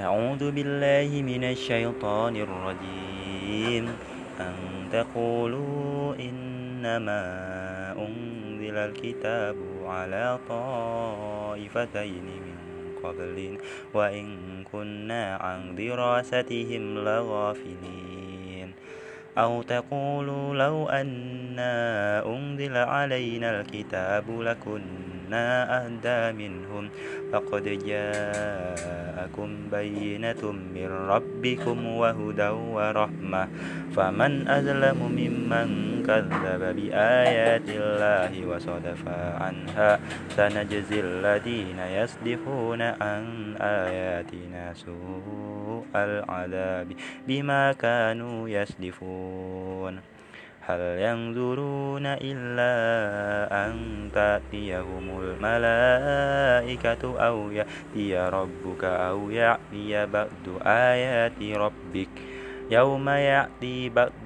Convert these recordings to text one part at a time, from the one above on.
أعوذ بالله من الشيطان الرجيم. أن تقولوا إنما أنزل الكتاب على طائفتين من قبل وإن كنا عن دراستهم لغافلين. أو تقولوا لو أنا أنزل علينا الكتاب لكنا أهدى منهم فقد جاءكم بينة من ربكم وهدى ورحمة فمن أظلم ممن كذب بآيات الله وصدف عنها سنجزي الذين يصدفون عن آياتنا سوء العذاب بما كانوا يصدفون هل ينظرون إلا أن تأتيهم الملائكة أو يأتي ربك أو يأتي بعد آيات ربك؟ يوم يأتي بعد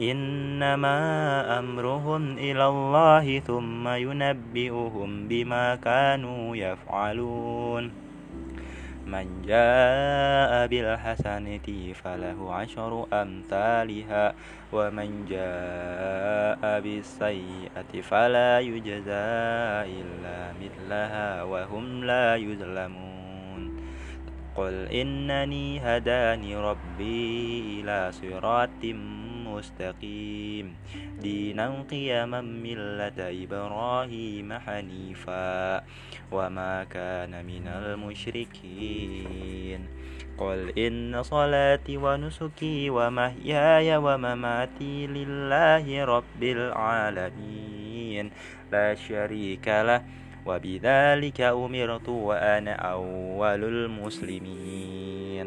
إنما أمرهم إلى الله ثم ينبئهم بما كانوا يفعلون. من جاء بالحسنة فله عشر أمثالها ومن جاء بالسيئة فلا يجزى إلا مثلها وهم لا يظلمون. قل إنني هداني ربي إلى صراط مستقيم دينا قيما ملة إبراهيم حنيفا. وما كان من المشركين. قل إن صلاتي ونسكي ومحياي ومماتي لله رب العالمين. لا شريك له. وبذلك أمرت وأنا أول المسلمين.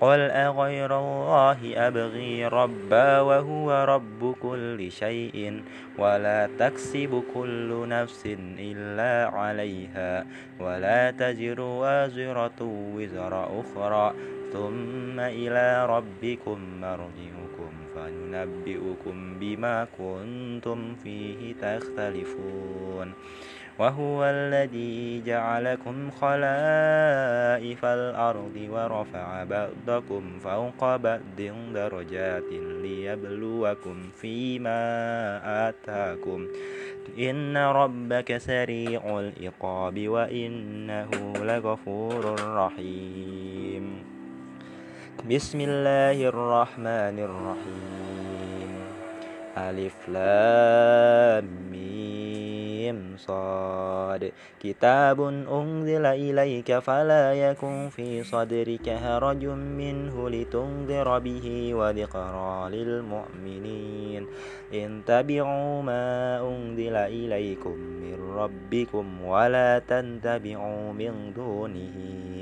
قل أغير الله أبغي ربا وهو رب كل شيء ولا تكسب كل نفس إلا عليها ولا تزر وازرة وزر أخرى ثم إلى ربكم مرجعكم فننبئكم بما كنتم فيه تختلفون وهو الذي جعلكم خلائف الأرض ورفع بعضكم فوق بعض درجات ليبلوكم فيما آتاكم. إن ربك سريع العقاب وإنه لغفور رحيم. بسم الله الرحمن الرحيم. ألف لام صاد. كتاب أنزل إليك فلا يكن في صدرك هرج منه لتنذر به وذكرى للمؤمنين. إن تبعوا ما أنزل إليكم من ربكم ولا تنتبعوا من دونه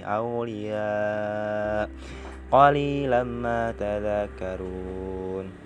أولياء. قليلا ما تذكرون.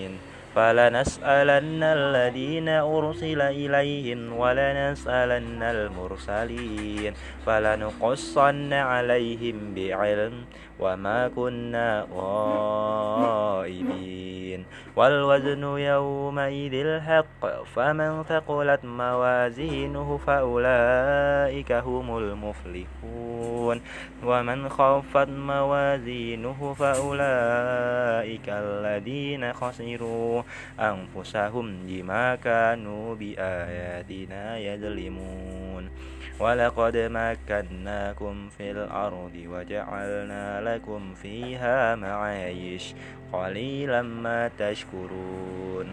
فلنسألن الذين أرسل إليهم ولنسألن المرسلين فلنقصن عليهم بعلم وما كنا غائبين. والوزن يومئذ الحق فمن ثقلت موازينه فأولئك هم المفلحون. ومن خفت موازينه فأولئك الذين خسروا أنفسهم بما كانوا بآياتنا يظلمون. ولقد مكناكم في الأرض وجعلنا لكم فيها معايش قليلا ما تشكرون.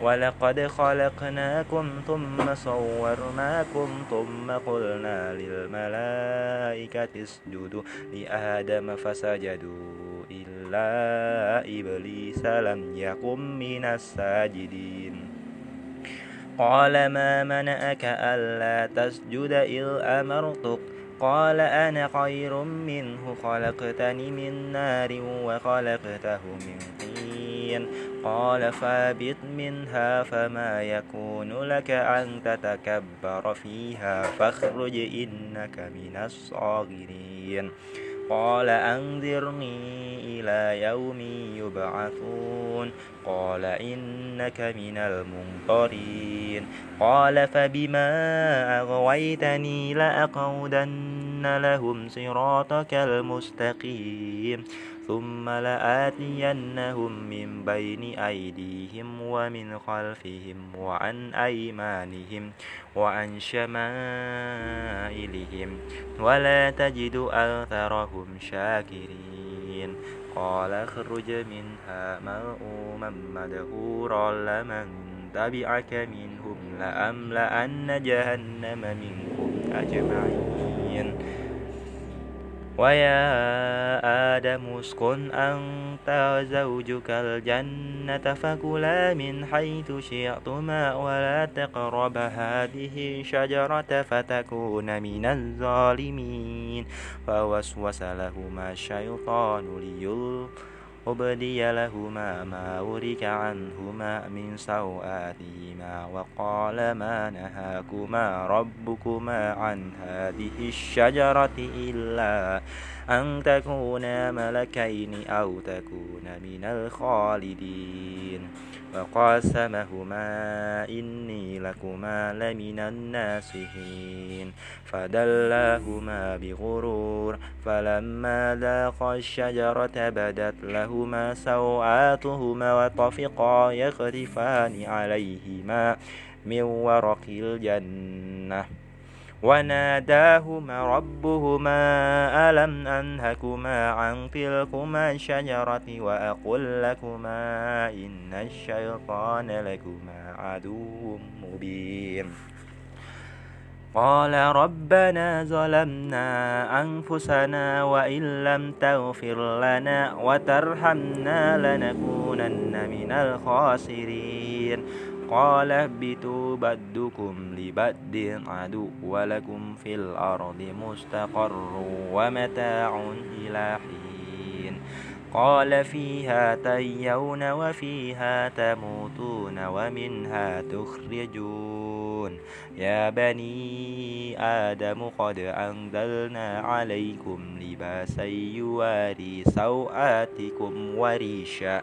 ولقد خلقناكم ثم صورناكم ثم قلنا للملائكة اسجدوا لآدم فسجدوا إلا إبليس لم يكن من الساجدين. قال ما منعك ألا تسجد إذ أمرتك؟ قال أنا خير منه خلقتني من نار وخلقته من طين. قال فابت منها فما يكون لك أن تتكبر فيها فاخرج إنك من الصاغرين. قال أنذرني إلى يوم يبعثون. قال إنك من المنظرين. قال فبما أغويتني لأقعدن لهم صراطك المستقيم. ثم لآتينهم من بين أيديهم ومن خلفهم وعن أيمانهم وعن شمائلهم ولا تجد أكثرهم شاكرين. قال اخرج منها ملؤوما مدهورا لمن تبعك منهم لأملأن جهنم منكم أجمعين. ويا آدم اسكن أنت وزوجك الجنة فكلا من حيث شئتما ولا تقرب هذه شجرة فتكون من الظالمين فوسوس لهما الشيطان ليلقى أبدي لهما ما ورك عنهما من سوآتهما وقال ما نهاكما ربكما عن هذه الشجرة إلا أن تكونا ملكين أو تكونا من الخالدين. وقاسمهما إني لكما لمن الناسحين فدلاهما بغرور فلما ذاقا الشجرة بدت لهما سوآتهما وطفقا يخرفان عليهما من ورق الجنة. وناداهما ربهما ألم أنهكما عن تلكما الشجرة وأقل لكما إن الشيطان لكما عدو مبين. قال ربنا ظلمنا أنفسنا وإن لم تغفر لنا وترحمنا لنكونن من الخاسرين. قال اهبطوا بدكم لبد عدو ولكم في الأرض مستقر ومتاع إلى حين. قال فيها تيون وفيها تموتون ومنها تخرجون. يا بني آدم قد أنزلنا عليكم لباسا يواري سوآتكم وريشا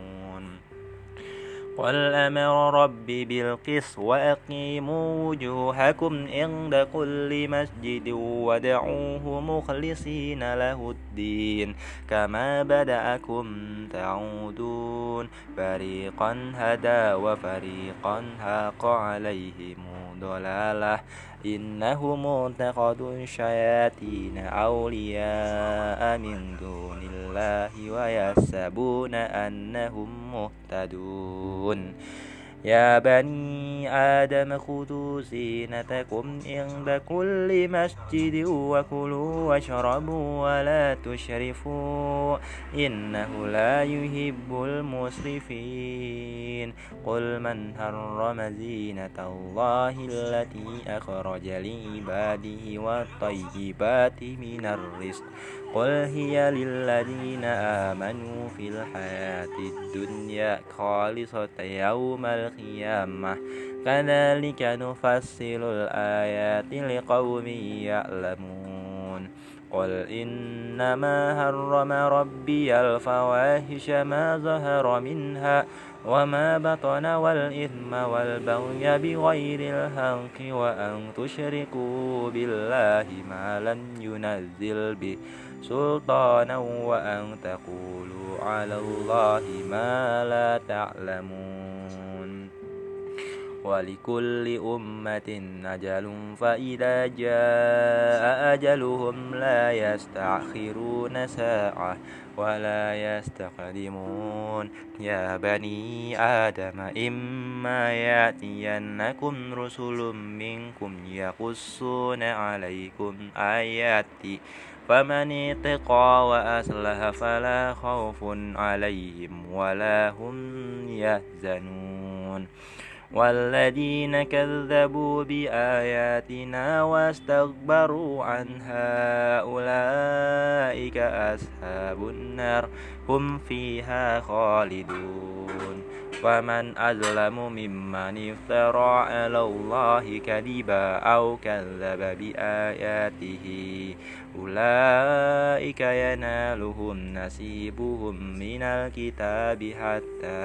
قل أمر ربي بالقسط وأقيموا وجوهكم عند كل مسجد ودعوه مخلصين له الدين. كما بدأكم تعودون فريقا هدى وفريقا حق عليهم ضلالة. إنهم اتخذوا الشياطين أولياء من دون الله ويحسبون أنهم مهتدون. يا بني آدم خذوا زينتكم عند كل مسجد وكلوا واشربوا ولا تشرفوا إنه لا يحب المسرفين. قل من حرم زينة الله التي أخرج لعباده والطيبات من الرزق. قل هي للذين آمنوا في الحياة الدنيا خالصة يوم القيامة. كذلك نفصل الآيات لقوم يعلمون. قل إنما حرم ربي الفواحش ما ظهر منها وما بطن والإثم والبغي بغير الحق وأن تشركوا بالله ما لم ينزل به. سلطانا وأن تقولوا على الله ما لا تعلمون ولكل أمة أجل فإذا جاء أجلهم لا يستأخرون ساعة ولا يستقدمون يا بني آدم إما يأتينكم رسل منكم يقصون عليكم آياتي فمن اتقى وأصلح فلا خوف عليهم ولا هم يحزنون. والذين كذبوا بآياتنا واستكبروا عنها أولئك أصحاب النار هم فيها خالدون. ومن أظلم ممن افترى على الله كذبا أو كذب بآياته أولئك ينالهم نصيبهم من الكتاب حتى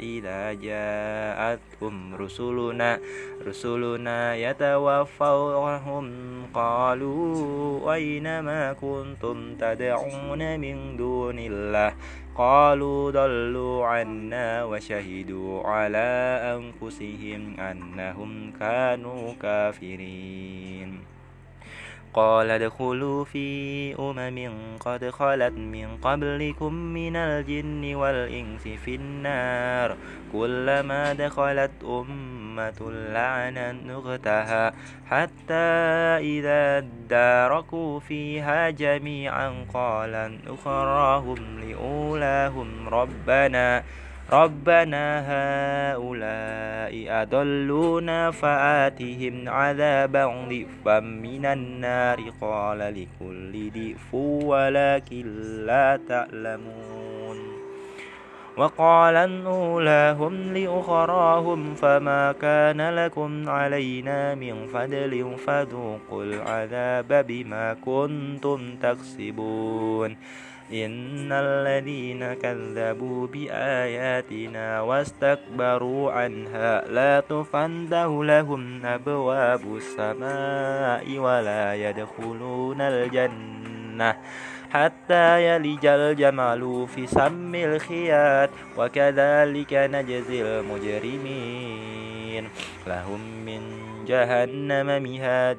إذا جاءتهم رسلنا رسلنا يتوفوهم قالوا أينما كنتم تدعون من دون الله؟ قالوا ضلوا عنا وشهدوا على أنفسهم أنهم كانوا كافرين. قال ادخلوا في أمم قد خلت من قبلكم من الجن والإنس في النار. كلما دخلت أمة لعنت أختها حتى إذا اداركوا فيها جميعا قال أخراهم لأولاهم ربنا. ربنا هؤلاء أضلونا فآتهم عذابا ضعفا من النار قال لكل ضعف ولكن لا تعلمون وقال أولاهم لأخراهم فما كان لكم علينا من فضل فذوقوا العذاب بما كنتم تكسبون إن الذين كذبوا بآياتنا واستكبروا عنها لا تفنده لهم أبواب السماء ولا يدخلون الجنة حتى يلج الجمل في سم الخياط وكذلك نجزي المجرمين لهم من جهنم مهاد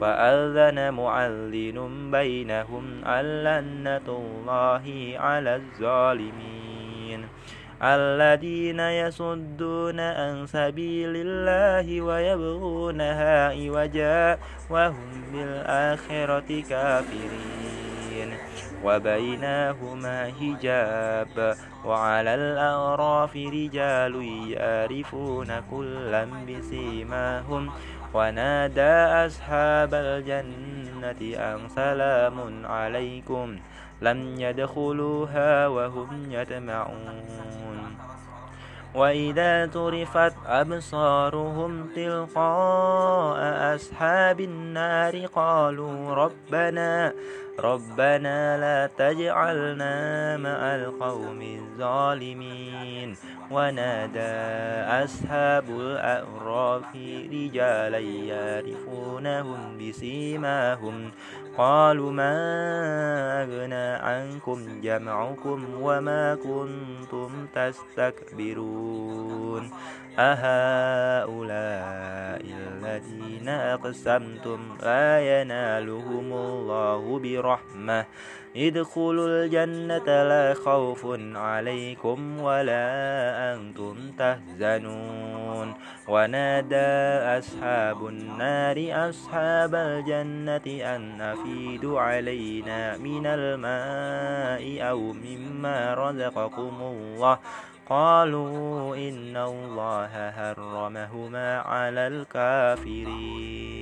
فأذن معلن بينهم أن لعنة الله على الظالمين الذين يصدون عن سبيل الله ويبغونها عوجا وهم بالآخرة كافرين وبينهما حجاب وعلى الأعراف رجال يعرفون كلا بسيماهم ونادى أصحاب الجنة أن سلام عليكم لم يدخلوها وهم يتمعون وإذا ترفت أبصارهم تلقاء أصحاب النار قالوا ربنا ربنا لا تجعلنا مع القوم الظالمين. ونادى أصحاب الأعراف رجالا يعرفونهم بسيماهم. قالوا ما أغنى عنكم جمعكم وما كنتم تستكبرون. أهؤلاء الذين أقسمتم لا ينالهم الله برحمة ادخلوا الجنة لا خوف عليكم ولا أنتم تهزنون ونادى أصحاب النار أصحاب الجنة أن أفيدوا علينا من الماء أو مما رزقكم الله. قالوا إن الله حرمهما على الكافرين.